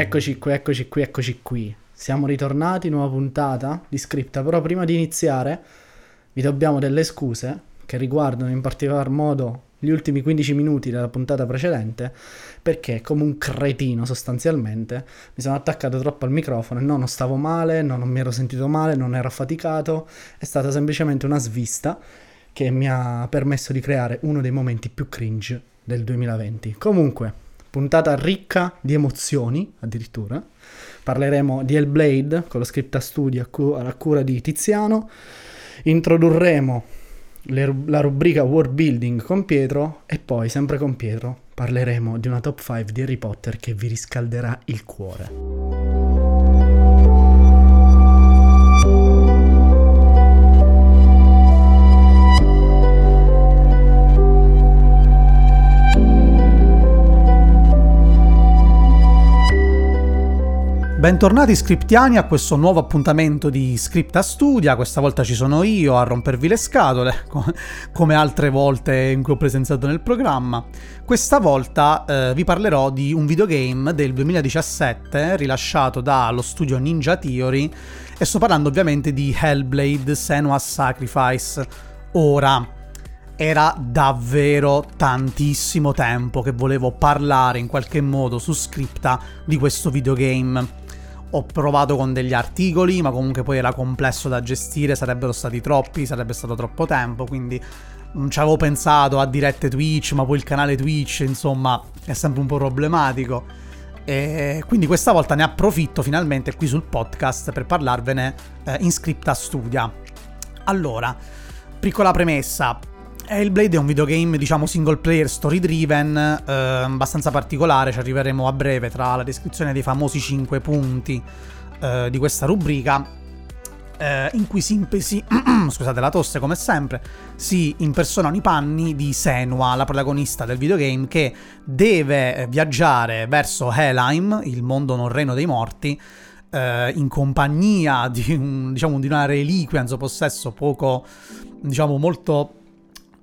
Eccoci qui, eccoci qui, eccoci qui. Siamo ritornati, nuova puntata di scripta, però prima di iniziare vi dobbiamo delle scuse che riguardano in particolar modo gli ultimi 15 minuti della puntata precedente, perché come un cretino sostanzialmente mi sono attaccato troppo al microfono e no, non stavo male, no, non mi ero sentito male, non ero affaticato, è stata semplicemente una svista che mi ha permesso di creare uno dei momenti più cringe del 2020. Comunque, puntata ricca di emozioni, addirittura. Parleremo di Hellblade con lo script a studio a, cu- a cura di Tiziano. Introdurremo le, la rubrica World Building con Pietro e poi, sempre con Pietro, parleremo di una top 5 di Harry Potter che vi riscalderà il cuore. Bentornati scriptiani a questo nuovo appuntamento di Scripta Studia, questa volta ci sono io a rompervi le scatole, come altre volte in cui ho presenziato nel programma. Questa volta eh, vi parlerò di un videogame del 2017 rilasciato dallo studio Ninja Theory e sto parlando ovviamente di Hellblade Senua's Sacrifice. Ora, era davvero tantissimo tempo che volevo parlare in qualche modo su scripta di questo videogame ho provato con degli articoli, ma comunque poi era complesso da gestire, sarebbero stati troppi, sarebbe stato troppo tempo, quindi non ci avevo pensato a dirette Twitch, ma poi il canale Twitch, insomma, è sempre un po' problematico. E quindi questa volta ne approfitto finalmente qui sul podcast per parlarvene eh, in scripta studia. Allora, piccola premessa, Hellblade è un videogame, diciamo, single player story driven, eh, abbastanza particolare, ci arriveremo a breve tra la descrizione dei famosi 5 punti eh, di questa rubrica, eh, in cui si impesi, scusate la tosse come sempre, si impersonano i panni di Senua, la protagonista del videogame, che deve viaggiare verso Helheim, il mondo non reno dei morti, eh, in compagnia di, un, diciamo, di una reliquia in suo possesso poco, diciamo, molto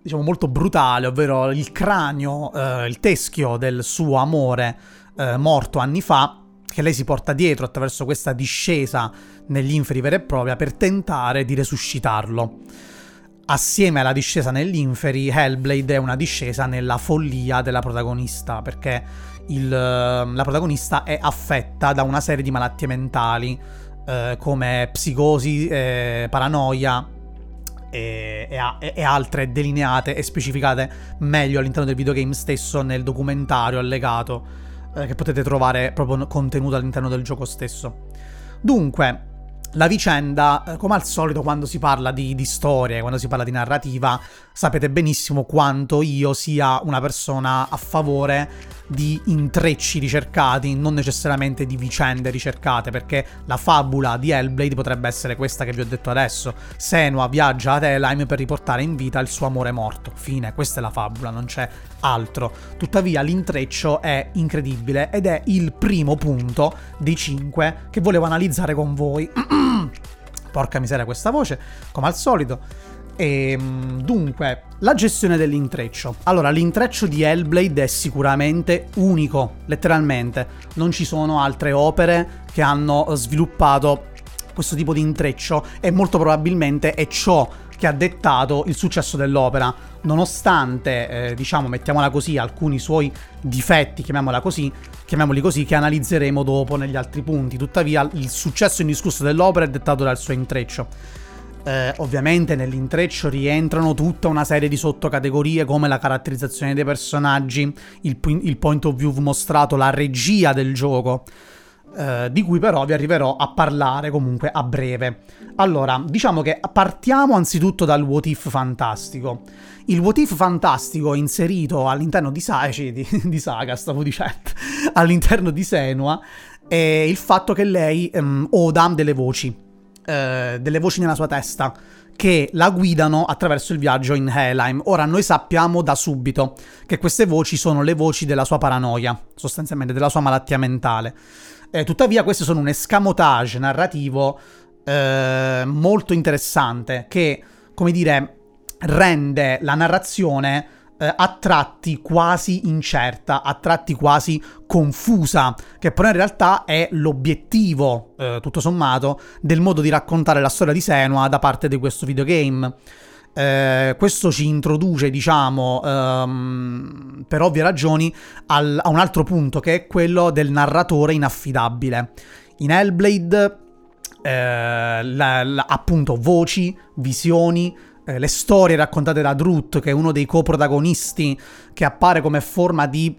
diciamo, molto brutale, ovvero il cranio, eh, il teschio del suo amore eh, morto anni fa, che lei si porta dietro attraverso questa discesa negli inferi vera e propria per tentare di resuscitarlo. Assieme alla discesa negli inferi, Hellblade è una discesa nella follia della protagonista, perché il, la protagonista è affetta da una serie di malattie mentali, eh, come psicosi, eh, paranoia, e, e, e, altre delineate e specificate meglio all'interno del videogame stesso nel documentario allegato eh, che potete trovare proprio contenuto all'interno del gioco stesso. Dunque, la vicenda, eh, come al solito quando si parla di, di storia, quando si parla di narrativa, sapete benissimo quanto io sia una persona a favore di intrecci ricercati, non necessariamente di vicende ricercate, perché la fabula di Hellblade potrebbe essere questa che vi ho detto adesso. Senua viaggia ad Helheim per riportare in vita il suo amore morto. Fine, questa è la fabula, non c'è altro. Tuttavia l'intreccio è incredibile ed è il primo punto dei cinque che volevo analizzare con voi. Porca miseria questa voce, come al solito. E ehm, dunque, la gestione dell'intreccio. Allora, l'intreccio di Hellblade è sicuramente unico, letteralmente. Non ci sono altre opere che hanno sviluppato questo tipo di intreccio e molto probabilmente è ciò che ha dettato il successo dell'opera, nonostante, eh, diciamo, mettiamola così, alcuni suoi difetti, chiamiamola così, chiamiamoli così, che analizzeremo dopo negli altri punti. Tuttavia, il successo indiscusso dell'opera è dettato dal suo intreccio. Eh, ovviamente nell'intreccio rientrano tutta una serie di sottocategorie come la caratterizzazione dei personaggi, il, il point of view mostrato, la regia del gioco. Eh, di cui però vi arriverò a parlare comunque a breve. Allora, diciamo che partiamo anzitutto dal what if fantastico. Il what if fantastico inserito all'interno di, Sa- eh, di, di Saga, stavo dicendo, all'interno di Senua, è il fatto che lei um, oda delle voci, uh, delle voci nella sua testa, che la guidano attraverso il viaggio in Helheim. Ora noi sappiamo da subito che queste voci sono le voci della sua paranoia, sostanzialmente della sua malattia mentale. Eh, tuttavia, queste sono un escamotage narrativo eh, molto interessante che, come dire, rende la narrazione eh, a tratti quasi incerta, a tratti quasi confusa, che però in realtà è l'obiettivo, eh, tutto sommato, del modo di raccontare la storia di Senua da parte di questo videogame. Eh, questo ci introduce, diciamo, ehm, per ovvie ragioni, al, a un altro punto che è quello del narratore inaffidabile. In Hellblade, eh, la, la, appunto, voci, visioni, eh, le storie raccontate da Druth, che è uno dei coprotagonisti, che appare come forma di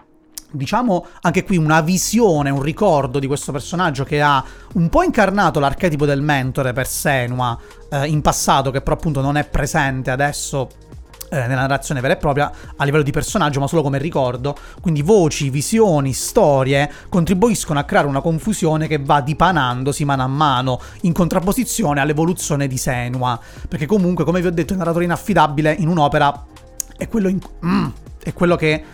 diciamo anche qui una visione, un ricordo di questo personaggio che ha un po' incarnato l'archetipo del mentore per Senua eh, in passato, che però appunto non è presente adesso eh, nella narrazione vera e propria a livello di personaggio, ma solo come ricordo. Quindi voci, visioni, storie contribuiscono a creare una confusione che va dipanandosi mano a mano in contrapposizione all'evoluzione di Senua. Perché comunque, come vi ho detto, il narratore inaffidabile in un'opera è quello, in... mm, è quello che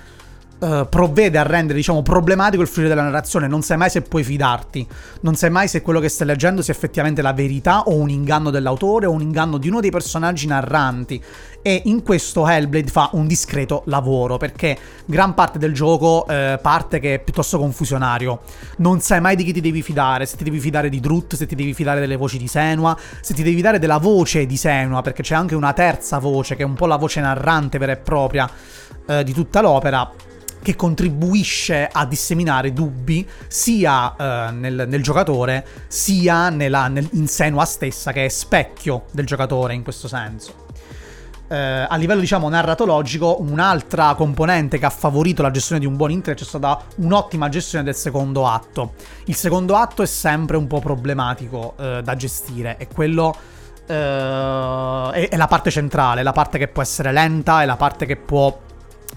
Uh, provvede a rendere, diciamo, problematico il fluire della narrazione. Non sai mai se puoi fidarti. Non sai mai se quello che stai leggendo sia effettivamente la verità o un inganno dell'autore o un inganno di uno dei personaggi narranti. E in questo Hellblade fa un discreto lavoro perché gran parte del gioco uh, parte che è piuttosto confusionario. Non sai mai di chi ti devi fidare. Se ti devi fidare di Druth, se ti devi fidare delle voci di Senua, se ti devi fidare della voce di Senua, perché c'è anche una terza voce che è un po' la voce narrante vera e propria uh, di tutta l'opera che contribuisce a disseminare dubbi sia eh, nel, nel, giocatore sia nella, nel, in Senua stessa, che è specchio del giocatore in questo senso. Eh, a livello diciamo narratologico, un'altra componente che ha favorito la gestione di un buon intreccio è stata un'ottima gestione del secondo atto. Il secondo atto è sempre un po' problematico eh, da gestire, è quello. Uh, è, è, la parte centrale, la parte che può essere lenta, è la parte che può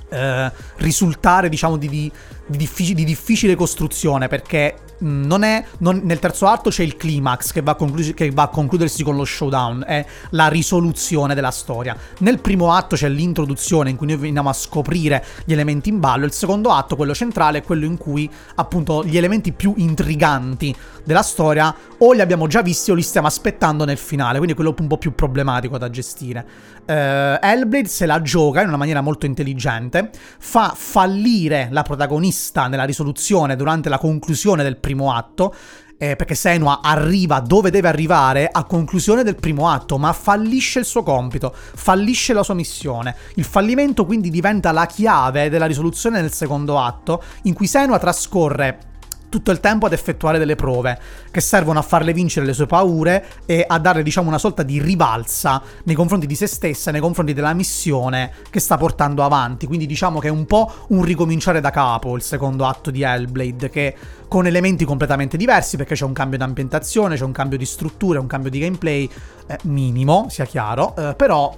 eh, risultare, diciamo, di, di, di, difficile, di, difficile costruzione perché non è, non, nel terzo atto c'è il climax che va, conclu- che va, a concludersi con lo showdown, è la risoluzione della storia. Nel primo atto c'è l'introduzione in cui noi veniamo a scoprire gli elementi in ballo, il secondo atto, quello centrale, è quello in cui appunto gli elementi più intriganti della storia o li abbiamo già visti o li stiamo aspettando nel finale, quindi quello un po' più problematico da gestire. Uh, Hellblade se la gioca in una maniera molto intelligente, fa fallire la protagonista nella risoluzione durante la conclusione del primo atto eh, perché Senua arriva dove deve arrivare a conclusione del primo atto, ma fallisce il suo compito, fallisce la sua missione. Il fallimento quindi diventa la chiave della risoluzione del secondo atto, in cui Senua trascorre tutto il tempo ad effettuare delle prove che servono a farle vincere le sue paure e a dare, diciamo, una sorta di rivalsa nei confronti di se stessa, nei confronti della missione che sta portando avanti. Quindi diciamo che è un po' un ricominciare da capo il secondo atto di Hellblade, che con elementi completamente diversi, perché c'è un cambio di ambientazione, c'è un cambio di struttura, un cambio di gameplay eh, minimo, sia chiaro, eh, però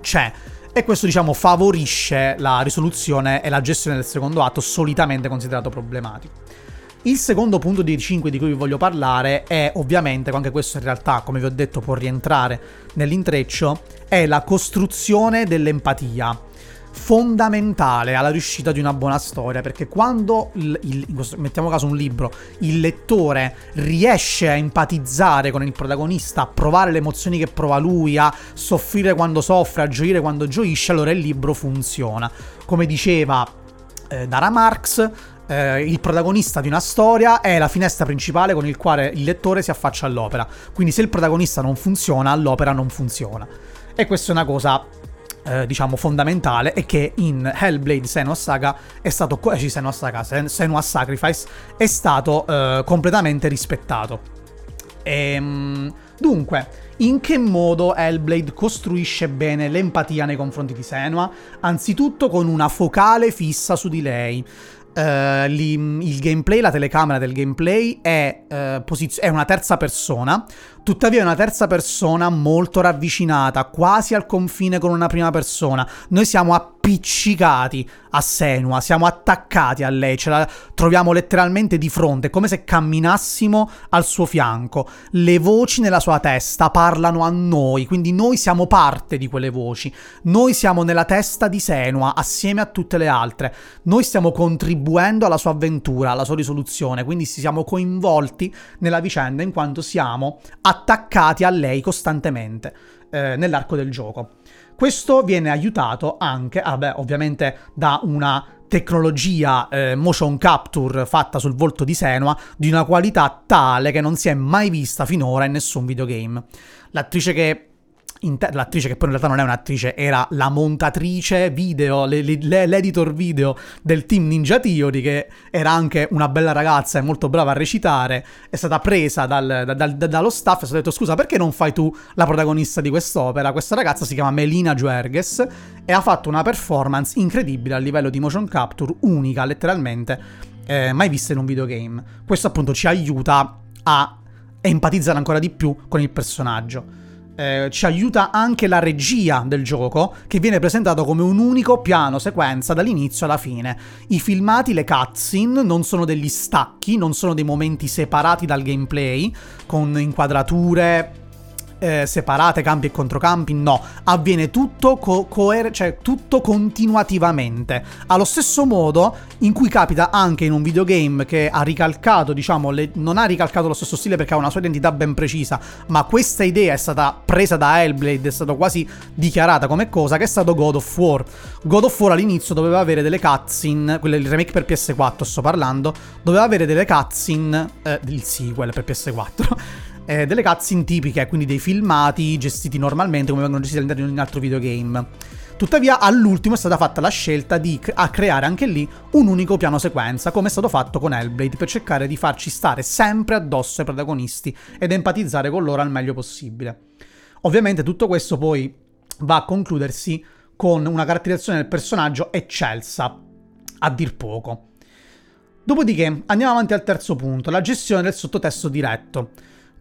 c'è. E questo, diciamo, favorisce la risoluzione e la gestione del secondo atto, solitamente considerato problematico. Il secondo punto dei 5 di cui vi voglio parlare è ovviamente, anche questo in realtà, come vi ho detto, può rientrare nell'intreccio, è la costruzione dell'empatia. Fondamentale alla riuscita di una buona storia perché quando il, il, mettiamo caso un libro il lettore riesce a empatizzare con il protagonista a provare le emozioni che prova lui a soffrire quando soffre a gioire quando gioisce allora il libro funziona. Come diceva eh, Dara Marx eh, il protagonista di una storia è la finestra principale con il quale il lettore si affaccia all'opera. Quindi se il protagonista non funziona, l'opera non funziona. E questa è una cosa eh, diciamo fondamentale e che in Hellblade Senua Saga è stato eh, Senua Saga, Senua Sacrifice è stato eh, completamente rispettato. Ehm, dunque, in che modo Hellblade costruisce bene l'empatia nei confronti di Senua? Anzitutto con una focale fissa su di lei. Uh, li, il gameplay, la telecamera del gameplay è, uh, posizio- è, una terza persona, tuttavia è una terza persona molto ravvicinata, quasi al confine con una prima persona. Noi siamo appiccicati a Senua, siamo attaccati a lei, ce la troviamo letteralmente di fronte, come se camminassimo al suo fianco. Le voci nella sua testa parlano a noi, quindi noi siamo parte di quelle voci. Noi siamo nella testa di Senua assieme a tutte le altre. Noi stiamo contribuendo alla sua avventura, alla sua risoluzione, quindi siamo coinvolti nella vicenda in quanto siamo attaccati a lei costantemente eh, nell'arco del gioco. Questo viene aiutato anche, ah beh, ovviamente da una tecnologia eh, motion capture fatta sul volto di Senua di una qualità tale che non si è mai vista finora in nessun videogame. L'attrice che l'attrice che poi in realtà non è un'attrice, era la montatrice video, l'editor video del team Ninja Theory, che era anche una bella ragazza e molto brava a recitare, è stata presa dal, dal, dal, dallo staff e è stato detto scusa perché non fai tu la protagonista di quest'opera? Questa ragazza si chiama Melina Juerges e ha fatto una performance incredibile a livello di motion capture, unica letteralmente, eh, mai vista in un videogame. Questo appunto ci aiuta a empatizzare ancora di più con il personaggio eh, ci aiuta anche la regia del gioco, che viene presentato come un unico piano sequenza dall'inizio alla fine. I filmati, le cutscene, non sono degli stacchi, non sono dei momenti separati dal gameplay, con inquadrature eh, separate, campi e controcampi, no, avviene tutto, co- coer- cioè, tutto continuativamente, allo stesso modo in cui capita anche in un videogame che ha ricalcato, diciamo, le- non ha ricalcato lo stesso stile perché ha una sua identità ben precisa, ma questa idea è stata presa da Hellblade, è stata quasi dichiarata come cosa, che è stato God of War. God of War all'inizio doveva avere delle cutscene, quelle il remake per PS4 sto parlando, doveva avere delle cutscene, eh, il sequel per PS4 eh, delle cutscene tipiche, quindi dei filmati gestiti normalmente come vengono gestiti all'interno di un altro videogame. Tuttavia, all'ultimo è stata fatta la scelta di a creare anche lì un unico piano sequenza, come è stato fatto con Hellblade, per cercare di farci stare sempre addosso ai protagonisti ed empatizzare con loro al meglio possibile. Ovviamente tutto questo poi va a concludersi con una caratterizzazione del personaggio eccelsa, a dir poco. Dopodiché andiamo avanti al terzo punto, la gestione del sottotesto diretto.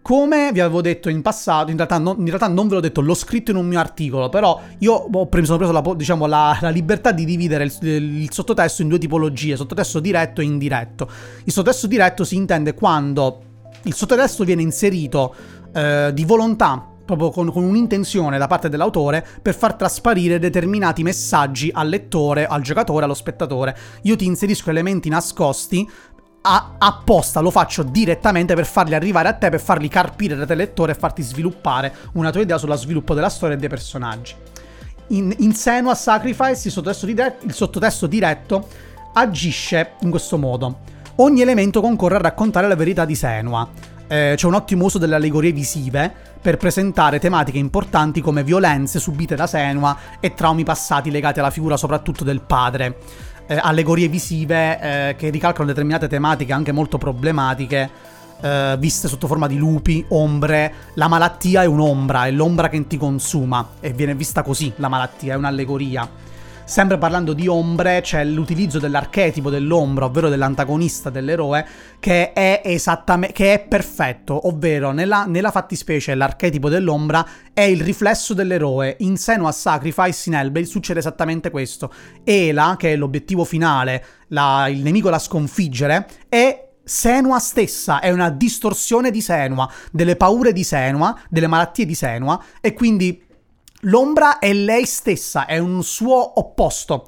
Come vi avevo detto in passato, in realtà, non, in realtà non ve l'ho detto, l'ho scritto in un mio articolo, però io ho preso, sono preso la, diciamo, la, la libertà di dividere il, il, sottotesto in due tipologie, sottotesto diretto e indiretto. Il sottotesto diretto si intende quando il sottotesto viene inserito eh, di volontà proprio con, con, un'intenzione da parte dell'autore per far trasparire determinati messaggi al lettore, al giocatore, allo spettatore. Io ti inserisco elementi nascosti a, apposta lo faccio direttamente per farli arrivare a te, per farli carpire da te lettore e farti sviluppare una tua idea sullo sviluppo della storia e dei personaggi. In, in Senua Sacrifice il sottotesto, diretto, il sottotesto diretto agisce in questo modo. Ogni elemento concorre a raccontare la verità di Senua. Eh, c'è un ottimo uso delle allegorie visive per presentare tematiche importanti come violenze subite da Senua e traumi passati legati alla figura soprattutto del padre eh, allegorie visive eh, che ricalcano determinate tematiche anche molto problematiche. Eh, viste sotto forma di lupi, ombre, la malattia è un'ombra, è l'ombra che ti consuma e viene vista così la malattia, è un'allegoria. Sempre parlando di ombre, c'è l'utilizzo dell'archetipo dell'ombra, ovvero dell'antagonista dell'eroe, che è esattamente che è perfetto, ovvero nella, nella fattispecie l'archetipo dell'ombra è il riflesso dell'eroe. In Senua Sacrifice in Hellblade succede esattamente questo. Ela, che è l'obiettivo finale, la, il nemico da sconfiggere, è Senua stessa è una distorsione di Senua, delle paure di Senua, delle malattie di Senua e quindi L'ombra è lei stessa, è un suo opposto,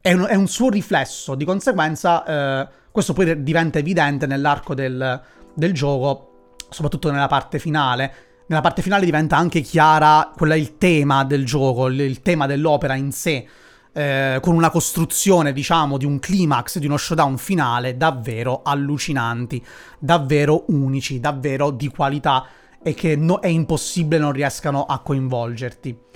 è un, è un suo riflesso. Di conseguenza, eh, questo poi diventa evidente nell'arco del, del gioco, soprattutto nella parte finale. Nella parte finale diventa anche chiara quello è il tema del gioco, il, tema dell'opera in sé. Eh, con una costruzione, diciamo, di un climax, di uno showdown finale davvero allucinanti, davvero unici, davvero di qualità e che no, è impossibile non riescano a coinvolgerti.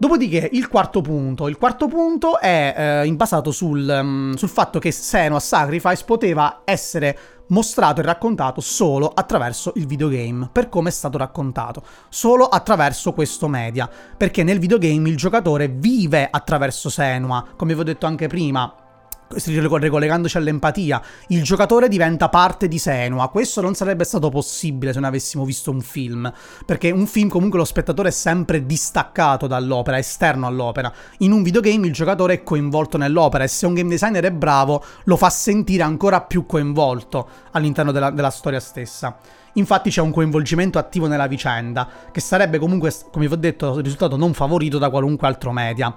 Dopodiché il quarto punto, il quarto punto è eh, basato sul, um, sul, fatto che Senua Sacrifice poteva essere mostrato e raccontato solo attraverso il videogame, per come è stato raccontato, solo attraverso questo media, perché nel videogame il giocatore vive attraverso Senua, come vi ho detto anche prima, ricollegandoci all'empatia, il giocatore diventa parte di Senua. Questo non sarebbe stato possibile se non avessimo visto un film, perché un film comunque lo spettatore è sempre distaccato dall'opera, esterno all'opera. In un videogame il giocatore è coinvolto nell'opera e se un game designer è bravo lo fa sentire ancora più coinvolto all'interno della, della storia stessa. Infatti c'è un coinvolgimento attivo nella vicenda, che sarebbe comunque, come vi ho detto, risultato non favorito da qualunque altro media.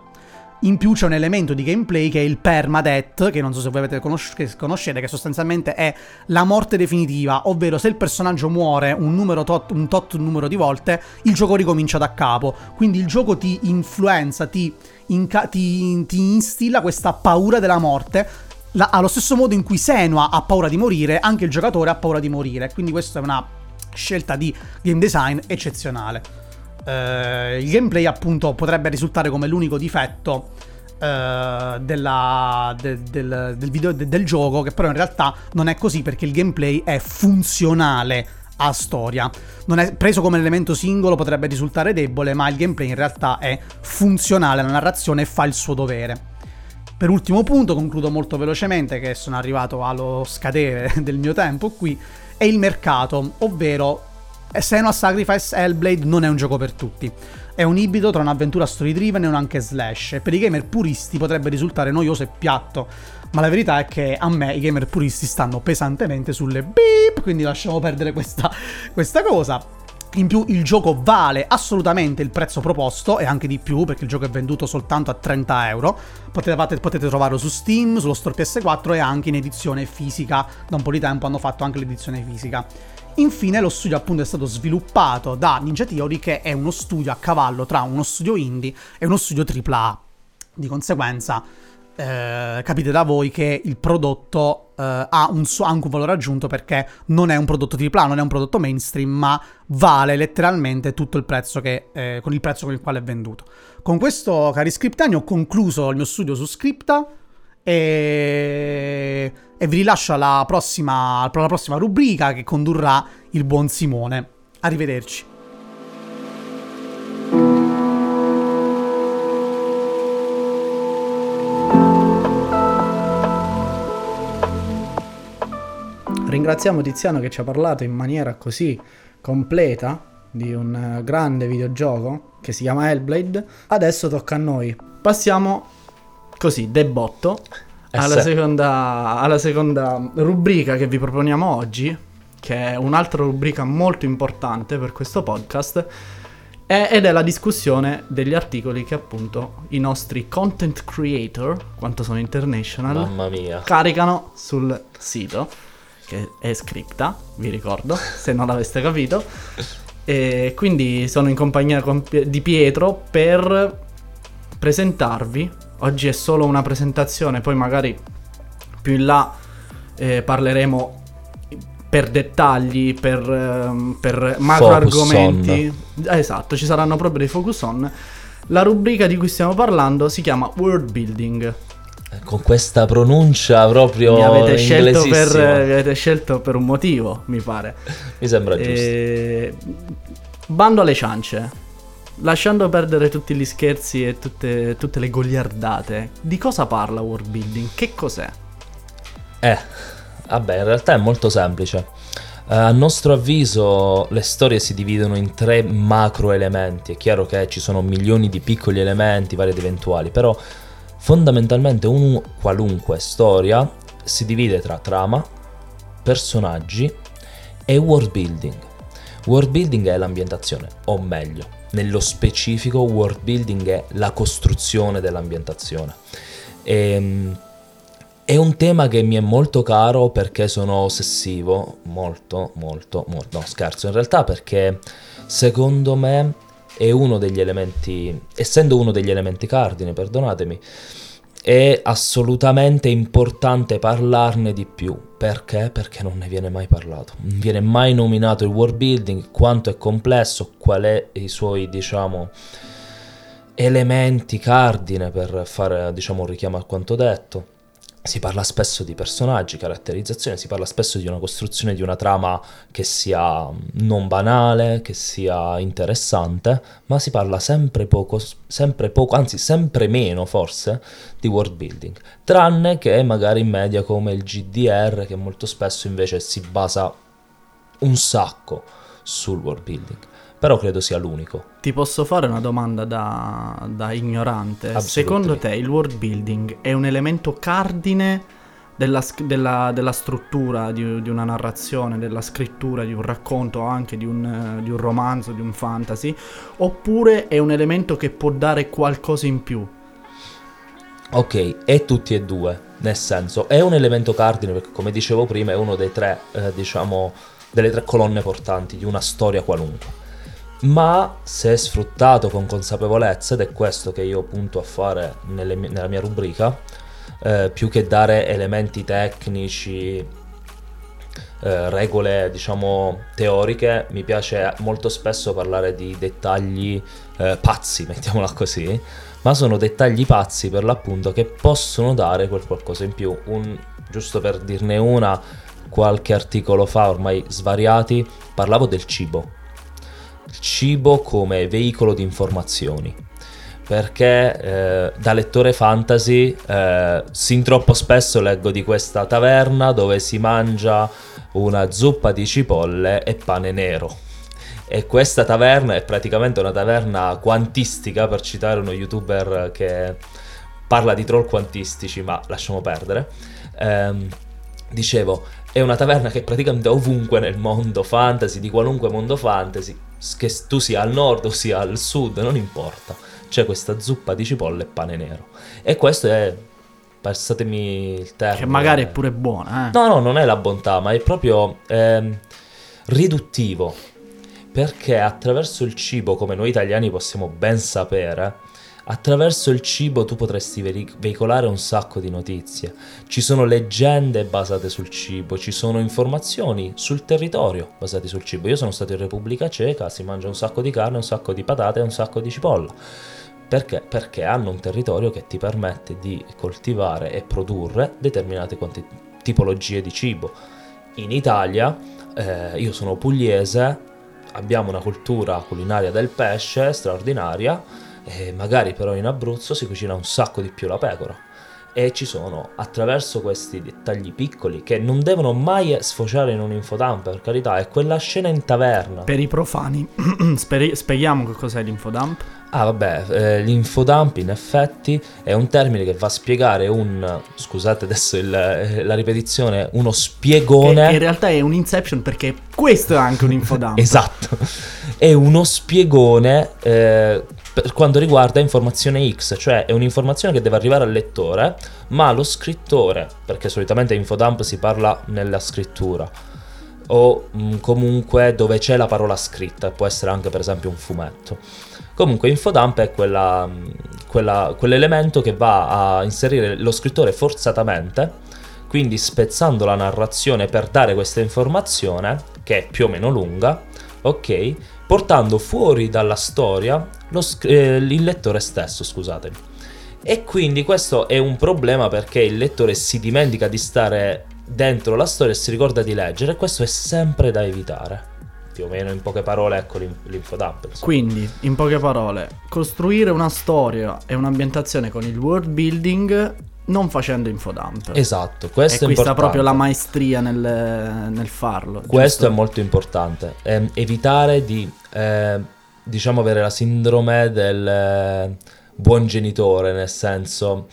In più c'è un elemento di gameplay che è il permadeath, che non so se voi avete conosci- che conoscete, che sostanzialmente è la morte definitiva, ovvero se il personaggio muore un, tot, un tot numero di volte, il gioco ricomincia da capo. Quindi il gioco ti influenza, ti, inca- ti, ti instilla questa paura della morte la, allo stesso modo in cui Senua ha paura di morire, anche il giocatore ha paura di morire. Quindi questa è una scelta di game design eccezionale. Uh, il gameplay appunto potrebbe risultare come l'unico difetto uh, della, de, del, del, video, de, del gioco, che però in realtà non è così perché il gameplay è funzionale a storia. Non è preso come elemento singolo, potrebbe risultare debole, ma il gameplay in realtà è funzionale alla narrazione e fa il suo dovere. Per ultimo punto, concludo molto velocemente che sono arrivato allo scadere del mio tempo qui, è il mercato, ovvero Senua Sacrifice Hellblade non è un gioco per tutti. È un ibrido tra un'avventura story driven e un anche slash, e per i gamer puristi potrebbe risultare noioso e piatto, ma la verità è che a me i gamer puristi stanno pesantemente sulle beep, quindi lasciamo perdere questa, questa cosa. In più il gioco vale assolutamente il prezzo proposto e anche di più perché il gioco è venduto soltanto a 30 euro. Potete, potete, trovarlo su Steam, sullo store PS4 e anche in edizione fisica. Da un po' di tempo hanno fatto anche l'edizione fisica. Infine lo studio appunto è stato sviluppato da Ninja Theory che è uno studio a cavallo tra uno studio indie e uno studio AAA. Di conseguenza eh, capite da voi che il prodotto eh, ha un suo, anche un valore aggiunto perché non è un prodotto AAA, non è un prodotto mainstream, ma vale letteralmente tutto il prezzo che, eh, con il prezzo con il quale è venduto. Con questo, cari scriptani, ho concluso il mio studio su Scripta e, e vi rilascio alla prossima, alla prossima rubrica che condurrà il buon Simone. Arrivederci. Ringraziamo Tiziano che ci ha parlato in maniera così completa di un eh, grande videogioco che si chiama Hellblade. Adesso tocca a noi. Passiamo così, debotto, eh alla, seconda, alla seconda rubrica che vi proponiamo oggi, che è un'altra rubrica molto importante per questo podcast ed è la discussione degli articoli che appunto i nostri content creator, quanto sono international, caricano sul sito che è scripta, vi ricordo, se non l'aveste capito. E quindi sono in compagnia di Pietro per presentarvi. Oggi è solo una presentazione, poi magari più in là eh, parleremo per dettagli, per, eh, per macro argomenti. Esatto, ci saranno proprio dei focus on. La rubrica di cui stiamo parlando si chiama World Building con questa pronuncia proprio mi avete, scelto per, mi avete scelto per un motivo, mi pare. mi sembra e... giusto. Bando alle ciance. Lasciando perdere tutti gli scherzi e tutte, tutte le goliardate, di cosa parla world building? Che cos'è? Eh, vabbè, in realtà è molto semplice. Uh, a nostro avviso le storie si dividono in tre macro elementi, è chiaro che ci sono milioni di piccoli elementi, vari ed eventuali, però Fondamentalmente un qualunque storia si divide tra trama, personaggi e world building. World building è l'ambientazione, o meglio, nello specifico world building è la costruzione dell'ambientazione. E, ehm, è un tema che mi è molto caro perché sono ossessivo, molto, molto, molto, no scherzo in realtà perché secondo me è uno degli elementi, essendo uno degli elementi cardine, perdonatemi, è assolutamente importante parlarne di più. Perché? Perché non ne viene mai parlato. Non viene mai nominato il world building, quanto è complesso, qual è i suoi, diciamo, elementi cardine per fare, diciamo, un richiamo a quanto detto si parla spesso di personaggi, caratterizzazione, si parla spesso di una costruzione di una trama che sia non banale, che sia interessante, ma si parla sempre poco, sempre poco, anzi sempre meno forse, di world building. Tranne che magari in media come il GDR, che molto spesso invece si basa un sacco sul world building però credo sia l'unico. Ti posso fare una domanda da, da ignorante? Secondo te il world building è un elemento cardine della, della, della struttura di, di, una narrazione, della scrittura di un racconto, anche di un, di un romanzo, di un fantasy, oppure è un elemento che può dare qualcosa in più? Ok, e tutti e due, nel senso, è un elemento cardine perché come dicevo prima è uno dei tre, eh, diciamo, delle tre colonne portanti di una storia qualunque. Ma se sfruttato con consapevolezza, ed è questo che io punto a fare nelle, nella mia rubrica, eh, più che dare elementi tecnici, eh, regole diciamo teoriche, mi piace molto spesso parlare di dettagli eh, pazzi, mettiamola così, ma sono dettagli pazzi per l'appunto che possono dare quel qualcosa in più. Un, giusto per dirne una, qualche articolo fa, ormai svariati, parlavo del cibo. Cibo come veicolo di informazioni. Perché eh, da lettore fantasy eh, sin troppo spesso leggo di questa taverna dove si mangia una zuppa di cipolle e pane nero e questa taverna è praticamente una taverna quantistica, per citare uno youtuber che parla di troll quantistici, ma lasciamo perdere. Ehm, dicevo, è una taverna che praticamente ovunque nel mondo fantasy, di qualunque mondo fantasy, che tu sia al nord o sia al sud, non importa, c'è questa zuppa di cipolle e pane nero. E questo è passatemi il termine. Che magari è pure buona, eh? No, no, non è la bontà, ma è proprio ehm, riduttivo perché attraverso il cibo, come noi italiani possiamo ben sapere, attraverso il cibo tu potresti veicolare un sacco di notizie. Ci sono leggende basate sul cibo, ci sono informazioni sul territorio basate sul cibo. Io sono stato in Repubblica Ceca, si mangia un sacco di carne, un sacco di patate e un sacco di cipolla. Perché? Perché hanno un territorio che ti permette di coltivare e produrre determinate quanti- tipologie di cibo. In Italia, eh, io sono pugliese, abbiamo una cultura culinaria del pesce straordinaria e magari però in Abruzzo si cucina un sacco di più la pecora e ci sono attraverso questi dettagli piccoli che non devono mai sfociare in un infodump per carità è quella scena in taverna per i profani spieghiamo che cos'è l'infodump Ah vabbè, eh, l'infodump in effetti è un termine che va a spiegare un, scusate adesso il, eh, la ripetizione, uno spiegone. Che in realtà è un inception perché questo è anche un infodump. esatto, è uno spiegone eh, per quanto riguarda informazione X, cioè è un'informazione che deve arrivare al lettore, ma lo scrittore, perché solitamente infodump si parla nella scrittura, o mh, mm, comunque dove c'è la parola scritta, può essere anche per esempio un fumetto Comunque infodump è quella, quella, quell'elemento che va a inserire lo scrittore forzatamente, quindi spezzando la narrazione per dare questa informazione, che è più o meno lunga, ok? Portando fuori dalla storia lo, eh, il lettore stesso, scusatemi. E quindi questo è un problema perché il lettore si dimentica di stare dentro la storia e si ricorda di leggere e questo è sempre da evitare più o meno in poche parole ecco l'infodump. Quindi, in poche parole, costruire una storia e un'ambientazione con il world building non facendo infodump. Esatto, questo e è importante. proprio la maestria nel, nel farlo. Questo giusto? è molto importante. Eh, evitare di, eh, diciamo, avere la sindrome del eh, buon genitore, nel senso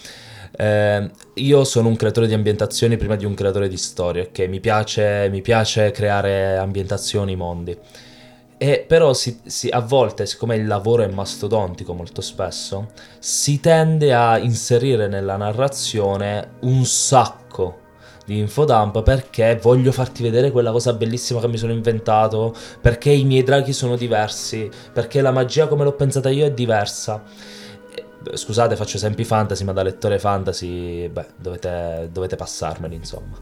eh, io sono un creatore di ambientazioni prima di un creatore di storie, ok? Mi piace, mi piace creare ambientazioni, mondi. E però si, si, a volte, siccome il lavoro è mastodontico molto spesso, si tende a inserire nella narrazione un sacco di infodump perché voglio farti vedere quella cosa bellissima che mi sono inventato, perché i miei draghi sono diversi, perché la magia come l'ho pensata io è diversa. Scusate faccio esempi fantasy ma da lettore fantasy beh dovete, dovete passarmeli insomma.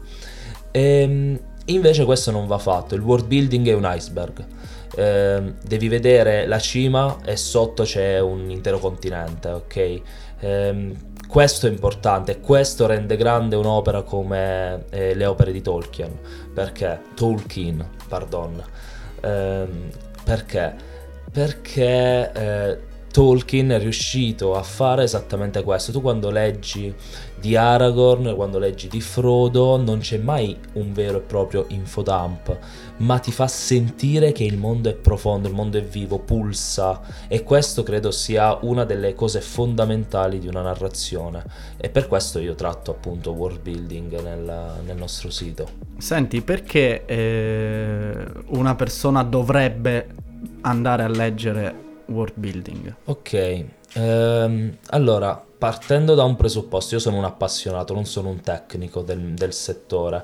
E, ehm, invece questo non va fatto il world building è un iceberg eh, devi vedere la cima e sotto c'è un intero continente ok? Eh, questo è importante questo rende grande un'opera come eh, le opere di Tolkien. Perché? Tolkien pardon. Ehm, perché? Perché eh, Tolkien è riuscito a fare esattamente questo. Tu quando leggi di Aragorn, quando leggi di Frodo, non c'è mai un vero e proprio infodump, ma ti fa sentire che il mondo è profondo, il mondo è vivo, pulsa e questo credo sia una delle cose fondamentali di una narrazione e per questo io tratto appunto world building nel, nel nostro sito. Senti, perché eh, una persona dovrebbe andare a leggere world building? Ok, ehm, allora partendo da un presupposto, io sono un appassionato, non sono un tecnico del, del settore,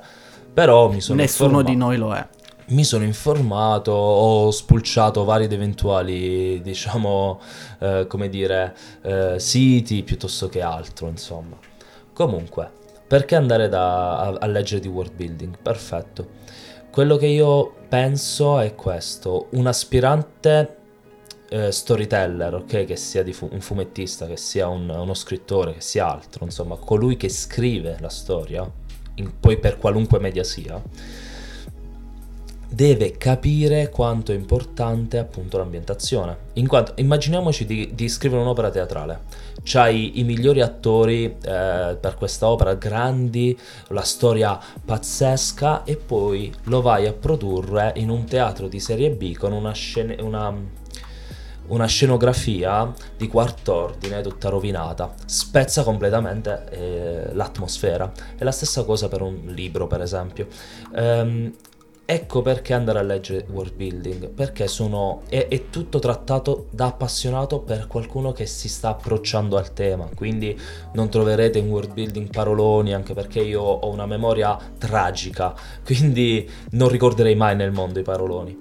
però mi sono Nessuno informa- di noi lo è. mi sono informato, ho spulciato vari ed eventuali, diciamo, eh, come dire, eh, siti piuttosto che altro, insomma. Comunque, perché andare da- a, a leggere di world building? Perfetto. Quello che io penso è questo, un aspirante eh, storyteller, ok, che sia fu- un fumettista, che sia un- uno scrittore, che sia altro, insomma, colui che scrive la storia, in- poi per qualunque media sia, deve capire quanto è importante appunto l'ambientazione. In quanto immaginiamoci di, di scrivere un'opera teatrale. C'hai i migliori attori eh, per questa opera, grandi, la storia pazzesca e poi lo vai a produrre in un teatro di serie B con una, scene- una, una scenografia di quarto ordine tutta rovinata. Spezza completamente eh, l'atmosfera. È la stessa cosa per un libro, per esempio. Ehm, Ecco perché andare a leggere world building, perché sono, è, è tutto trattato da appassionato per qualcuno che si sta approcciando al tema, quindi non troverete in world building paroloni, anche perché io ho una memoria tragica, quindi non ricorderei mai nel mondo i paroloni.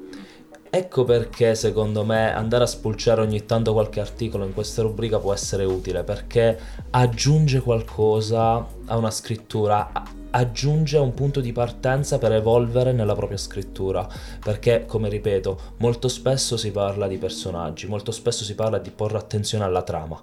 Ecco perché secondo me andare a spulciare ogni tanto qualche articolo in questa rubrica può essere utile, perché aggiunge qualcosa a una scrittura, aggiunge un punto di partenza per evolvere nella propria scrittura, perché come ripeto, molto spesso si parla di personaggi, molto spesso si parla di porre attenzione alla trama.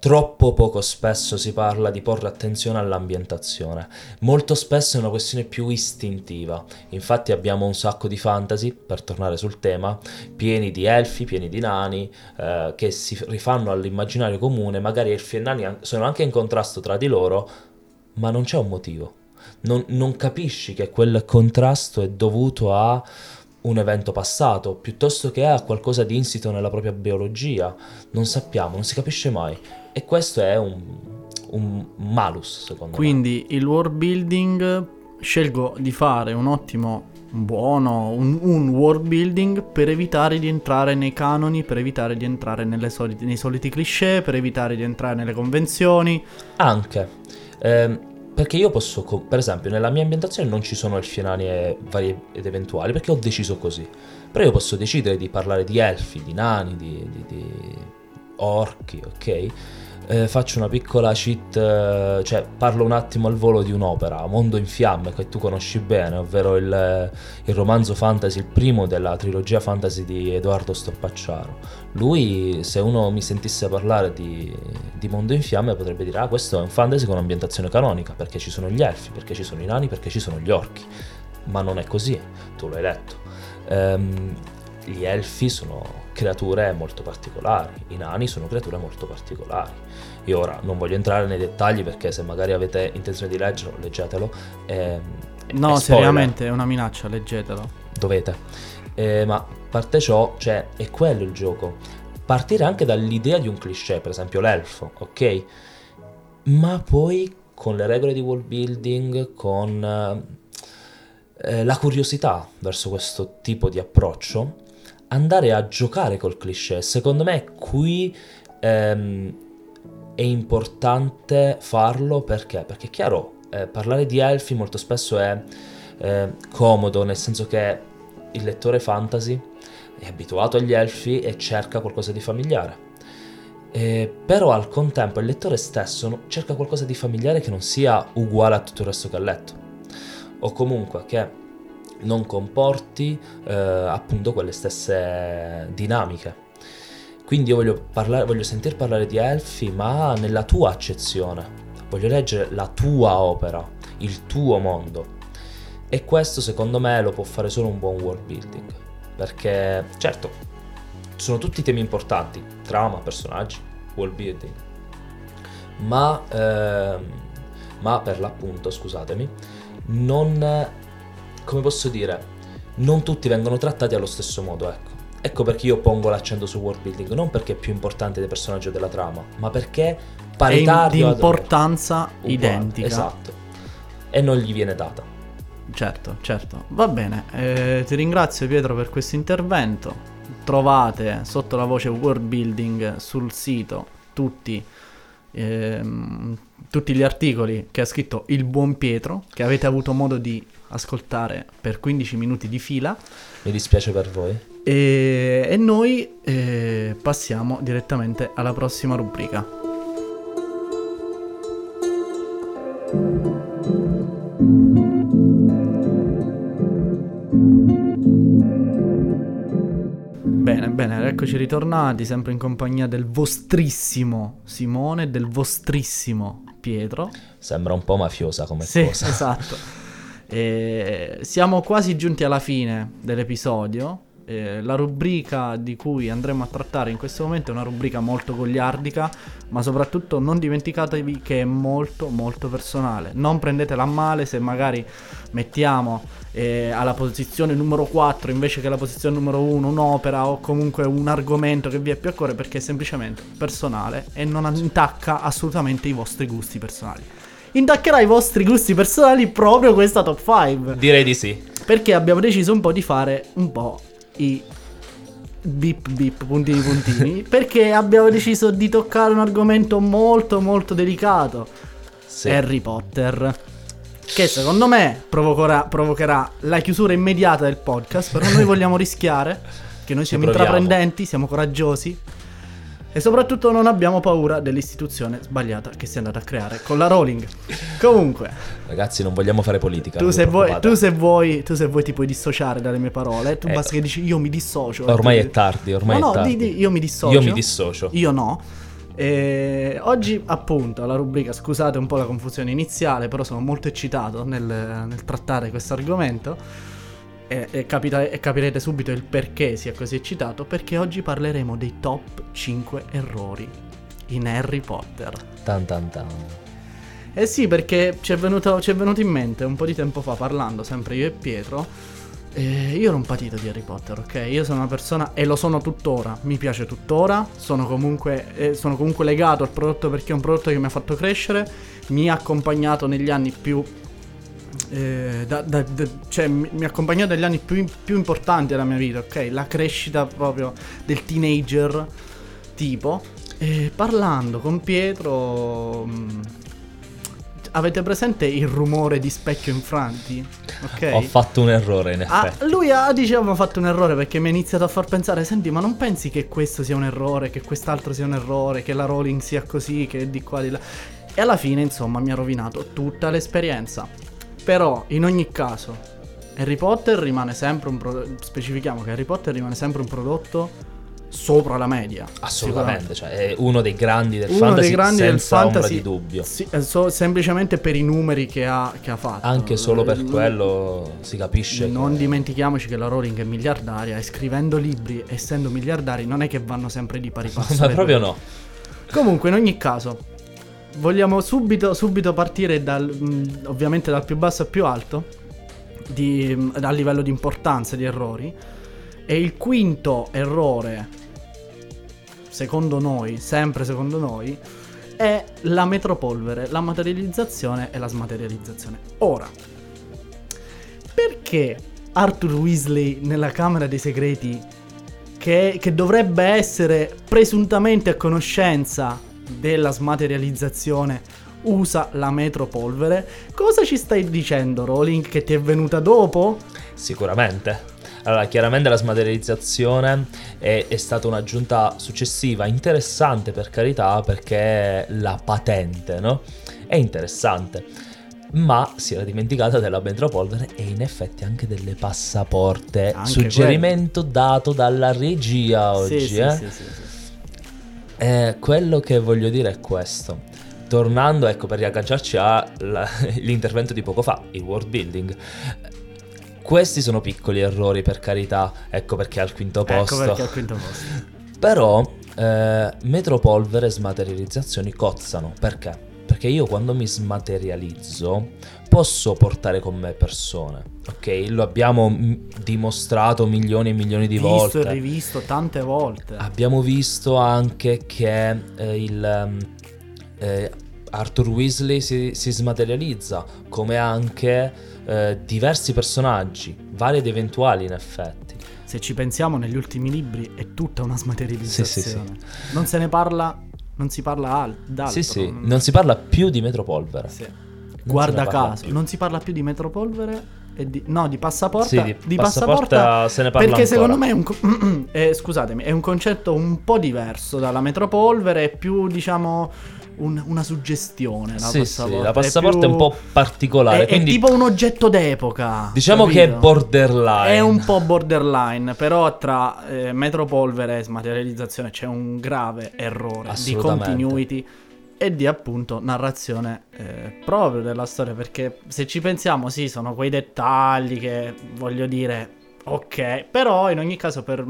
Troppo poco spesso si parla di porre attenzione all'ambientazione. Molto spesso è una questione più istintiva. Infatti abbiamo un sacco di fantasy, per tornare sul tema, pieni di elfi, pieni di nani, eh, che si rifanno all'immaginario comune, magari elfi e nani an- sono anche in contrasto tra di loro, ma non c'è un motivo. Non, non capisci che quel contrasto è dovuto a un evento passato, piuttosto che a qualcosa di insito nella propria biologia. Non sappiamo, non si capisce mai. E questo è un, un malus, secondo me. Quindi il world building scelgo di fare un ottimo, buono, un, un world building per evitare di entrare nei canoni, per evitare di entrare nelle soliti- nei soliti cliché, per evitare di entrare nelle convenzioni. Anche. Ehm, perché io posso, per esempio, nella mia ambientazione non ci sono elfi nani e vari ed eventuali, perché ho deciso così. Però io posso decidere di parlare di elfi, di nani, di, di- di orchi, ok? Eh, faccio una piccola cheat, eh, cioè parlo un attimo al volo di un'opera, Mondo in fiamme, che tu conosci bene, ovvero il, il romanzo fantasy, il primo della trilogia fantasy di Edoardo Stoppacciaro. Lui, se uno mi sentisse parlare di, di Mondo in Fiamme, potrebbe dire: Ah, questo è un fantasy con ambientazione canonica, perché ci sono gli elfi, perché ci sono i nani, perché ci sono gli orchi. Ma non è così, tu l'hai letto. Ehm, gli elfi sono creature molto particolari, i nani sono creature molto particolari. Io ora non voglio entrare nei dettagli perché se magari avete intenzione di leggerlo, leggetelo. ehm, No, seriamente è una minaccia, leggetelo. dovete. Eh, ma a parte ciò, cioè, è quello il gioco. Partire anche dall'idea di un cliché, per esempio l'elfo, ok? Ma poi con le regole di world building, con eh, la curiosità verso questo tipo di approccio, andare a giocare col cliché. Secondo me qui ehm, è importante farlo perché? Perché è chiaro, eh, parlare di elfi molto spesso è eh, comodo, nel senso che il lettore fantasy è abituato agli elfi e cerca qualcosa di familiare. Eh, però al contempo il lettore stesso cerca qualcosa di familiare che non sia uguale a tutto il resto che ha letto. O comunque che non comporti eh, appunto quelle stesse dinamiche. Quindi io voglio, parlare, voglio sentir parlare di elfi, ma nella tua accezione. Voglio leggere la tua opera, il tuo mondo. E questo secondo me lo può fare solo un buon world building. Perché, certo, sono tutti temi importanti, trama, personaggi, world building. Ma, ehm, ma per l'appunto, scusatemi, non, come posso dire, non tutti vengono trattati allo stesso modo, ecco. Ecco perché io pongo l'accento su world building, non perché è più importante del personaggio della trama, ma perché È in- di paritario importanza uguale, identica. Esatto. E non gli viene data. Certo, certo. Va bene. eh, ti ringrazio Pietro per questo intervento. trovate sotto la voce world building sul sito tutti, ehm, tutti gli articoli che ha scritto il buon Pietro, che avete avuto modo di ascoltare per 15 minuti di fila. Mi dispiace per voi. E, e noi eh, passiamo direttamente alla prossima rubrica. Bene, bene, eccoci ritornati, sempre in compagnia del vostrissimo Simone e del vostrissimo Pietro. Sembra un po' mafiosa come Sì, cosa. esatto. E siamo quasi giunti alla fine dell'episodio. Eh, la rubrica di cui andremo a trattare in questo momento è una rubrica molto goliardica, ma soprattutto non dimenticatevi che è molto molto personale. Non prendetela a male se magari mettiamo eh, alla posizione numero 4 invece che alla posizione numero 1 un'opera o comunque un argomento che vi è più a cuore perché è semplicemente personale e non intacca assolutamente i vostri gusti personali. Intaccherà i vostri gusti personali proprio questa top 5 Direi di sì. perché abbiamo deciso un po' di fare un po' i bip bip puntini puntini. Perché abbiamo deciso di toccare un argomento molto molto delicato. Sì. Harry Potter. Che secondo me provocherà, provocherà la chiusura immediata del podcast però noi vogliamo rischiare che noi siamo intraprendenti siamo coraggiosi e soprattutto non abbiamo paura dell'istituzione sbagliata che si è andata a creare con la Rowling comunque Ragazzi, non vogliamo fare politica. tu se, vuoi, tu, se vuoi, tu se vuoi ti puoi dissociare dalle mie parole, tu Eh, basta che dici io mi dissocio. Ormai E è tu- tardi, ormai no, è no, tardi. di- di- io mi dissocio. Io mi dissocio. Io no. E oggi appunto la rubrica, scusate un po' la confusione iniziale, però sono molto eccitato nel, nel trattare questo argomento e, e capita- e capirete subito il perché sia così eccitato, perché oggi parleremo dei top 5 errori in Harry Potter. Tan tan tan. Eh sì, perché ci è, venuto, ci è venuto in mente un po' di tempo fa parlando, sempre io e Pietro. eh, io ero un patito di Harry Potter, ok? Io sono una persona, e lo sono tuttora, mi piace tuttora, sono comunque, eh, sono comunque legato al prodotto perché è un prodotto che mi ha fatto crescere, mi ha accompagnato negli anni più... eh, da- da- da- cioè mi, ha accompagnato negli anni più, più importanti della mia vita, ok? La crescita proprio del teenager tipo. E parlando con Pietro... mh, Avete presente il rumore di specchio infranti? Ok. Ho fatto un errore in Ah, effetti. lui ha diciamo fatto un errore perché mi ha iniziato a far pensare, senti, ma non pensi che questo sia un errore, che quest'altro sia un errore, che la Rowling sia così, che di qua di là. E alla fine, insomma, mi ha rovinato tutta l'esperienza. Però, in ogni caso, Harry Potter rimane sempre un prodotto. Specifichiamo che Harry Potter rimane sempre un prodotto sopra la media. Assolutamente, cioè è uno dei grandi del Uno fantasy dei grandi del senza ombra fantasy, di dubbio. Sì, eh, so- semplicemente per i numeri che ha, che ha fatto. Anche solo per Eh, quello si capisce Non che... dimentichiamoci che la Rowling è miliardaria e scrivendo libri, essendo miliardari, non è che vanno sempre di pari passo. Ma proprio due. no. Comunque, in ogni caso, vogliamo subito, subito partire dal, mh, ovviamente dal più basso al più alto, di, mh, a livello di importanza di errori. E il quinto errore, secondo noi, sempre secondo noi, è la metropolvere, la materializzazione e la smaterializzazione. Ora, perché Arthur Weasley nella Camera dei Segreti, che, che dovrebbe essere presuntamente a conoscenza della smaterializzazione, usa la metropolvere? Cosa ci stai dicendo, Rowling, che ti è venuta dopo? Sicuramente. Allora, chiaramente la smaterializzazione è, è stata un'aggiunta successiva, interessante per carità, perché la patente, no? È interessante. Ma si era dimenticata della metropolvere e in effetti anche delle passaporte. Anche Suggerimento dato dalla regia oggi, sì, eh? sì, sì, sì, sì. Eh, quello che voglio dire è questo. Tornando, ecco, per riagganciarci all'intervento di poco fa, il world building. Questi sono piccoli errori, per carità, ecco perché al quinto posto. Ecco perché al quinto posto. Però eh, metropolvere e smaterializzazioni cozzano. Perché? Perché io quando mi smaterializzo posso portare con me persone. Ok? Lo abbiamo mm, dimostrato milioni e milioni di Visto volte. e rivisto tante volte. Abbiamo visto anche che eh, il ehm, eh, Arthur Weasley si, si smaterializza, come anche eh, diversi personaggi, vari ed eventuali in effetti. se ci pensiamo negli ultimi libri è tutta una smaterializzazione. Sì, sì, Non se ne parla, non si parla al- d'altro. Sì, sì, non si parla più di metropolvere. Sì. Guarda caso, più. non si parla più di metropolvere e di, no, di passaporta. Sì, di passaporta se ne parla Perché ancora. secondo me è un, eh, scusatemi, è un concetto un po' diverso dalla metropolvere, è più diciamo un- una suggestione. La Sì, passaporta, sì, la passaporta è, più- un po' particolare. È, è quindi tipo un oggetto d'epoca. diciamo che è capito? borderline. È un po' borderline, però tra eh, metropolvere e smaterializzazione c'è un grave errore di continuity e di appunto narrazione eh, proprio della storia, perché se ci pensiamo sì, sono quei dettagli che voglio dire, ok, però in ogni caso per,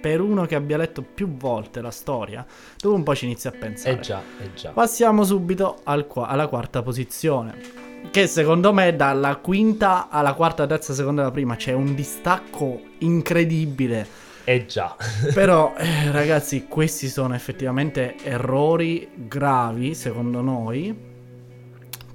per uno che abbia letto più volte la storia, dopo un po' ci inizia a pensare. Eh già, eh già. Passiamo subito al qua- alla quarta posizione. Che secondo me dalla quinta alla quarta, terza, seconda alla prima c'è un distacco incredibile. Eh già. Però, eh, ragazzi, questi sono effettivamente errori gravi, secondo noi,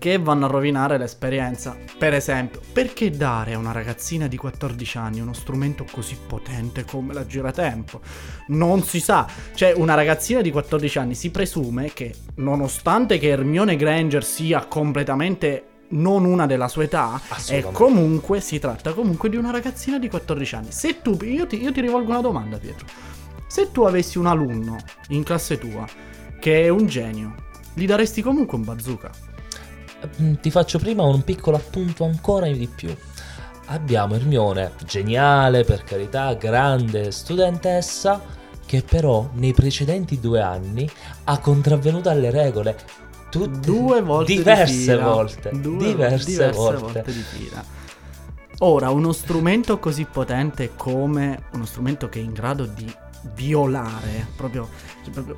che vanno a rovinare l'esperienza. Per esempio, perché dare a una ragazzina di 14 anni uno strumento così potente come la giratempo? Non si sa. Cioè, una ragazzina di 14 anni si presume che, nonostante che Hermione Granger sia completamente non una della sua età, e comunque si tratta comunque di una ragazzina di 14 anni. Se tu, io ti, io ti rivolgo una domanda, Pietro. Se tu avessi un alunno in classe tua che è un genio, gli daresti comunque un bazooka? Mm, Ti faccio prima un piccolo appunto ancora di più. Abbiamo Hermione, geniale per carità, grande studentessa, che però nei precedenti due anni ha contravvenuto alle regole. Tutte, Due volte di diverse fila. volte, Due- diverse, volte. di fila. Ora, uno strumento così potente come uno strumento che è in grado di violare, proprio... cioè, proprio-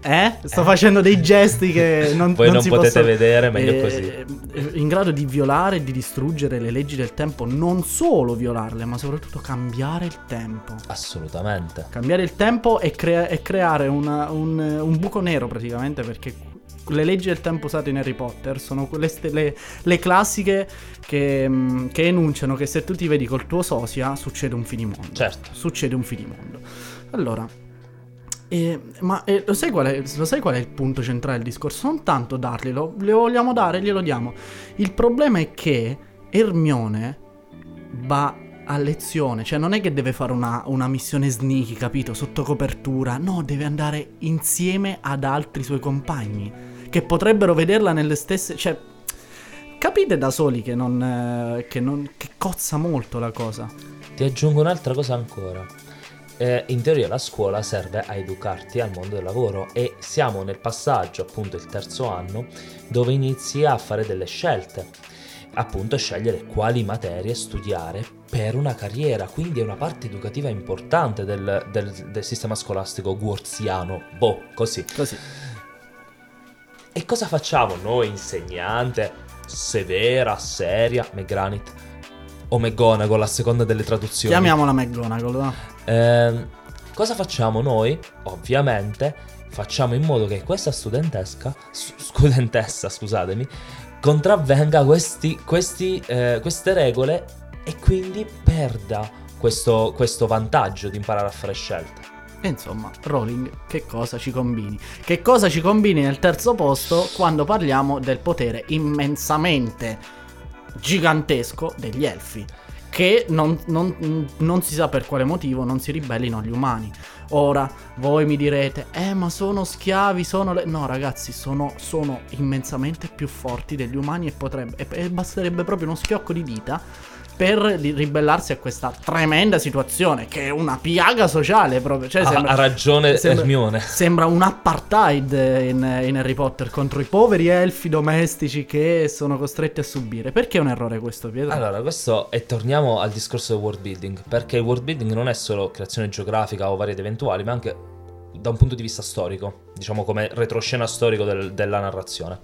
eh? Sto Eh. facendo dei gesti che non, Voi non si potete possono- vedere, meglio eh, così. eh, In grado di violare e di distruggere le leggi del tempo, non solo violarle, ma soprattutto cambiare il tempo. Assolutamente. Cambiare il tempo e, crea- e creare una- un, un buco nero praticamente perché le leggi del tempo usate in Harry Potter sono quelle ste- le, le classiche che, mm, che enunciano che se tu ti vedi col tuo sosia succede un finimondo. Certo. Succede un finimondo. Allora, eh, ma eh, lo, sai è, lo sai qual è il punto centrale del discorso? Non tanto darglielo, le vogliamo dare, glielo diamo. Il problema è che Ermione va a lezione, cioè non è che deve fare una, una missione sneaky, capito? Sotto copertura, no, deve andare insieme ad altri suoi compagni che potrebbero vederla nelle stesse, cioè capite da soli che non, eh, che non che cozza molto la cosa. Ti aggiungo un'altra cosa ancora. Eh, in teoria la scuola serve a educarti al mondo del lavoro e siamo nel passaggio, appunto il terzo anno, dove inizi a fare delle scelte. Appunto scegliere quali materie studiare per una carriera, quindi è una parte educativa importante del, del- del sistema scolastico guorziano. Boh, così. Così. E cosa facciamo noi, insegnante, severa, seria, McGranit o McGonagall a seconda delle traduzioni? Chiamiamola McGonagall, no? Ehm, cosa facciamo noi? Ovviamente facciamo in modo che questa studentesca, studentessa, scusatemi, contravvenga questi, questi, eh, queste regole e quindi perda questo, questo vantaggio di imparare a fare scelte. Insomma, Rowling, che cosa ci combini? Che cosa ci combini nel terzo posto quando parliamo del potere immensamente gigantesco degli elfi? Che non, non- non si sa per quale motivo non si ribellino agli umani. Ora, voi mi direte, eh ma sono schiavi, sono... Le... No ragazzi, sono, sono immensamente più forti degli umani e, potrebbe, e basterebbe proprio uno schiocco di dita per ri- ribellarsi a questa tremenda situazione che è una piaga sociale proprio. Cioè, Ha- sembra, ha ragione sembra- Hermione. Sembra un apartheid in, in Harry Potter contro i poveri elfi domestici che sono costretti a subire. Perché è un errore questo, Pietro? Allora, questo e torniamo al discorso del world building, perché il world building non è solo creazione geografica o varie ed eventuali, ma anche da un punto di vista storico, diciamo come retroscena storico del- della narrazione.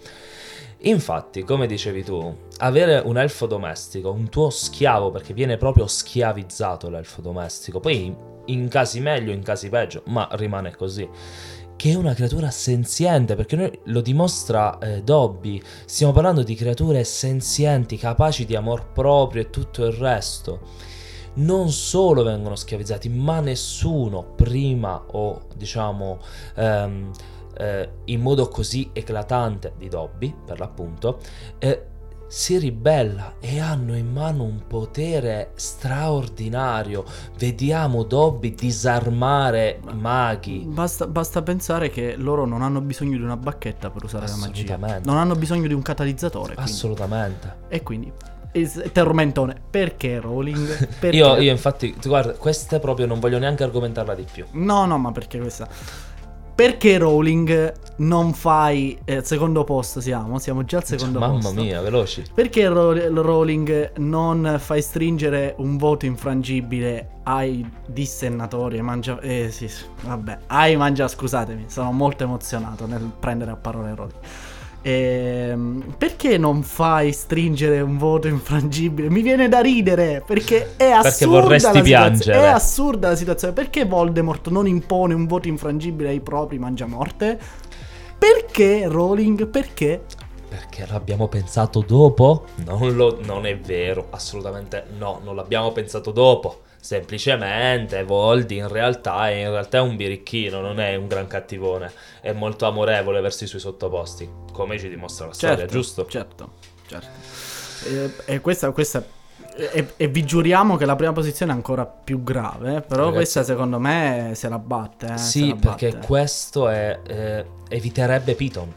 Infatti, come dicevi tu, avere un elfo domestico, un tuo schiavo, perché viene proprio schiavizzato l'elfo domestico, poi in casi meglio, in casi peggio, ma rimane così. Che è una creatura senziente, perché noi lo dimostra eh, Dobby. Stiamo parlando di creature senzienti, capaci di amor proprio e tutto il resto. Non solo vengono schiavizzati, ma nessuno prima o diciamo ehm, eh, in modo così eclatante di Dobby, per l'appunto, eh, si ribella e hanno in mano un potere straordinario. Vediamo Dobby disarmare i maghi. Basta, basta, pensare che loro non hanno bisogno di una bacchetta per usare la magia. Non hanno bisogno di un catalizzatore. Quindi. Assolutamente. E quindi tormentone perché Rowling perché? Io, io infatti guarda queste proprio non voglio neanche argomentarla di più no no ma perché questa perché Rowling non fai eh, secondo posto siamo? Siamo già al secondo Mamma posto. Mamma mia, veloci. Perché Rowling non fai stringere un voto infrangibile ai dissennatori e mangia eh sì, vabbè, ai mangia scusatemi, sono molto emozionato nel prendere a parole Rowling. Ehm, perché non fai stringere un voto infrangibile? Mi viene da ridere perché è assurda. Perché vorresti piangere. È assurda la situazione. Perché Voldemort non impone un voto infrangibile ai propri mangiamorte? Perché Rowling? Perché? Perché l'abbiamo pensato dopo? Non, lo, non è vero, assolutamente no, non l'abbiamo pensato dopo semplicemente Voldi in realtà, è, in realtà è un birichino, non è un gran cattivone, è molto amorevole verso i suoi sottoposti, come ci dimostra la certo, storia, giusto? Certo, certo. E, e questa, questa e, e, vi giuriamo che la prima posizione è ancora più grave, però Ragazzi, questa secondo me se la batte. Eh, sì, la perché batte. questo è, eh, eviterebbe Piton.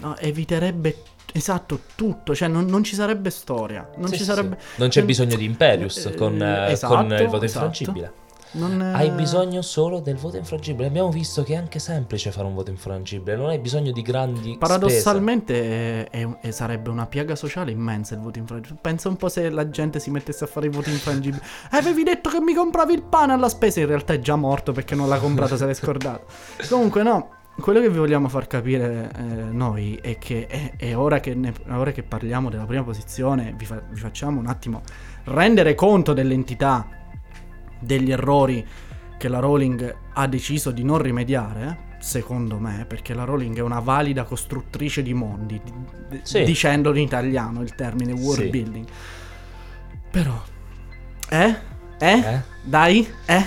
No, eviterebbe Esatto, tutto, cioè non, non, ci sarebbe storia. Non, sì, ci sarebbe... Sì. non c'è eh, bisogno di Imperius eh, con, esatto, con, il voto esatto. infrangibile. Non... Hai bisogno solo del voto infrangibile. Abbiamo visto che è anche semplice fare un voto infrangibile, non hai bisogno di grandi. Paradossalmente è, è, sarebbe una piaga sociale immensa il voto infrangibile. Pensa un po' se la gente si mettesse a fare i voti infrangibili. Avevi detto che mi compravi il pane alla spesa, in realtà è già morto perché non l'ha comprato, se l'hai scordato. Comunque, no quello che vi vogliamo far capire eh, noi è che è, è ora, che ne, ora, che parliamo della prima posizione, vi, fa, vi, facciamo un attimo rendere conto dell'entità degli errori che la Rowling ha deciso di non rimediare. Secondo me, perché la Rowling è una valida costruttrice di mondi, d- sì. dicendolo in italiano il termine world sì. building. Però, eh? eh? Eh? Dai, eh?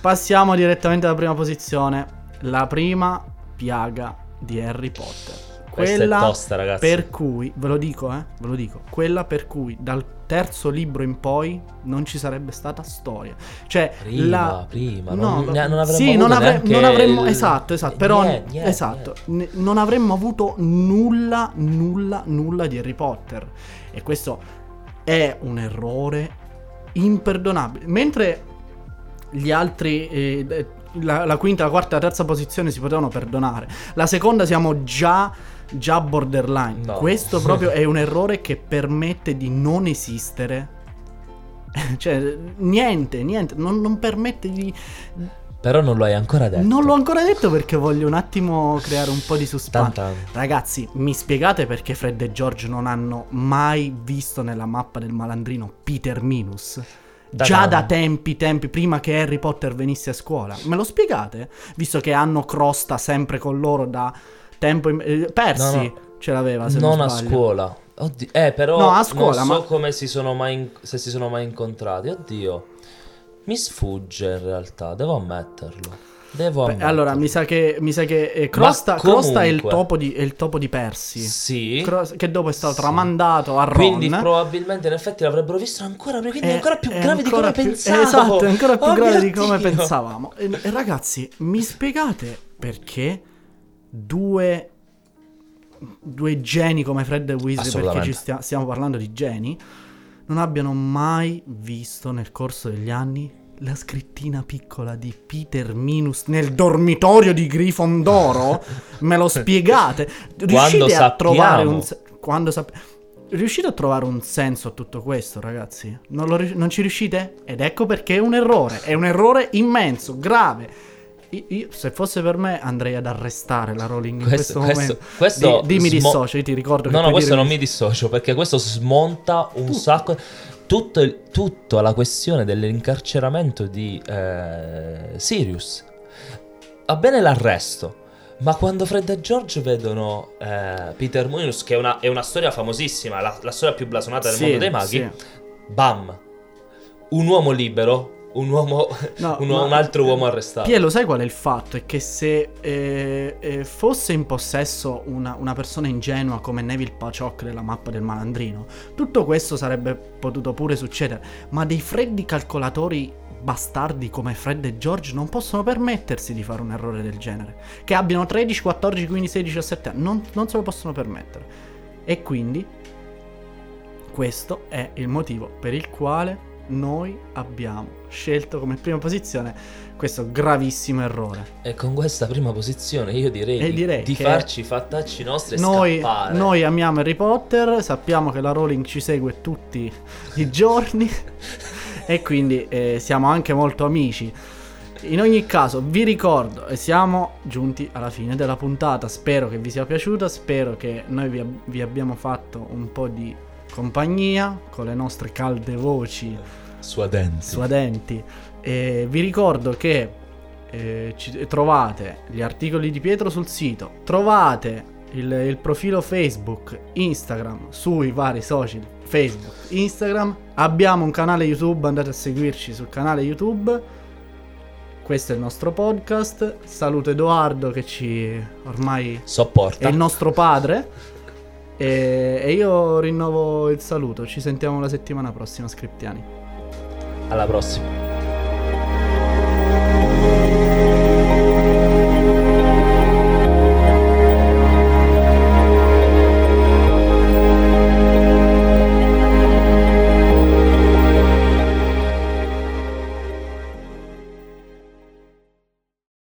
Passiamo direttamente alla prima posizione. La prima piaga di Harry Potter. Quella tosta, ragazzi. per cui, ve lo dico, eh, ve lo dico, quella per cui dal terzo libro in poi non ci sarebbe stata storia. Cioè, prima, la... prima, no, non, non avremmo sì, non, avre- non avremmo, il... esatto, esatto, però, niente, niente, esatto, niente. N- non avremmo avuto nulla, nulla, nulla di Harry Potter. E questo è un errore imperdonabile. Mentre gli altri eh, la, la, quinta, la quarta, la terza posizione si potevano perdonare. La seconda siamo già, già borderline. No. Questo proprio è un errore che permette di non esistere. cioè, niente, niente, non, non permette di... Però non lo hai ancora detto. Non l'ho ancora detto perché voglio un attimo creare un po' di suspense. Ragazzi, mi spiegate perché Fred e George non hanno mai visto nella mappa del malandrino Peter Minus? Da già da tempi, tempi prima che Harry Potter venisse a scuola. Me lo spiegate? Visto che hanno Crosta sempre con loro da tempo in... eh, Persi no, no. ce l'aveva se non, non a scuola. Oddio. Eh, però no, a scuola, non so ma... come si sono mai in... se si sono mai incontrati. Oddio. Mi sfugge in realtà, devo ammetterlo. Devo Beh, allora, mi sa che, mi sa che eh, Crosta, comunque... Crosta è, il topo di, è il topo di Persi. Sì. Crosta, che dopo è stato sì. tramandato a Ron. Quindi probabilmente in effetti l'avrebbero visto ancora. Quindi è, è ancora più grave di come più, pensavo. Esatto, è ancora più oh, grave di come Dio. pensavamo. E, e ragazzi, mi spiegate perché due due geni come Fred e Weasley, perché ci stia, stiamo parlando di geni, non abbiano mai visto nel corso degli anni la scrittina piccola di Peter Minus nel dormitorio di Grifondoro? Me lo spiegate? Riuscite a trovare un... Quando sappiamo... Riuscite a trovare un senso a tutto questo, ragazzi? Non, lo, non, ci riuscite? Ed ecco perché è un errore. È un errore immenso, grave. Io, se fosse per me, andrei ad arrestare la Rowling in questo, questo momento. Questo Di, dimmi smo- dissocio, io ti ricordo no, che. No, no, questo non mi dissocio perché questo smonta un tu. sacco tutto, il, tutto la questione dell'incarceramento di eh, Sirius. Va bene l'arresto, ma quando Fred e George vedono eh, Peter Moonus, che è una, è una, storia famosissima, la, la storia più blasonata del sì, mondo dei maghi, sì. bam, un uomo libero, un, uomo, No, un, un altro uomo arrestato. Pielo, sai qual è il fatto? È che se eh, eh, fosse in possesso una, una persona ingenua come Neville Paciocco della mappa del malandrino, tutto questo sarebbe potuto pure succedere. Ma dei freddi calcolatori bastardi come Fred e George non possono permettersi di fare un errore del genere. Che abbiano 13, 14, 15, 16, 17 anni, non, non se lo possono permettere. E quindi questo è il motivo per il quale noi abbiamo scelto come prima posizione questo gravissimo errore. E con questa prima posizione io direi, di- direi di farci i fattacci nostri e Noi, scappare. noi amiamo Harry Potter, sappiamo che la Rowling ci segue tutti i giorni e quindi eh, siamo anche molto amici. In ogni caso vi ricordo e siamo giunti alla fine della puntata, spero che vi sia piaciuta, spero che noi vi, vi abbiamo fatto un po' di compagnia con le nostre calde voci Suadenti. suadenti. E vi ricordo che eh, ci- trovate gli articoli di Pietro sul sito, trovate il, il profilo Facebook, Instagram, sui vari social, Facebook, Instagram. Abbiamo un canale YouTube, andate a seguirci sul canale YouTube. Questo è il nostro podcast. Saluto Edoardo che ci ormai Sopporta. è il nostro padre. E, e io rinnovo il saluto. Ci sentiamo la settimana prossima, scriptiani. Alla próxima.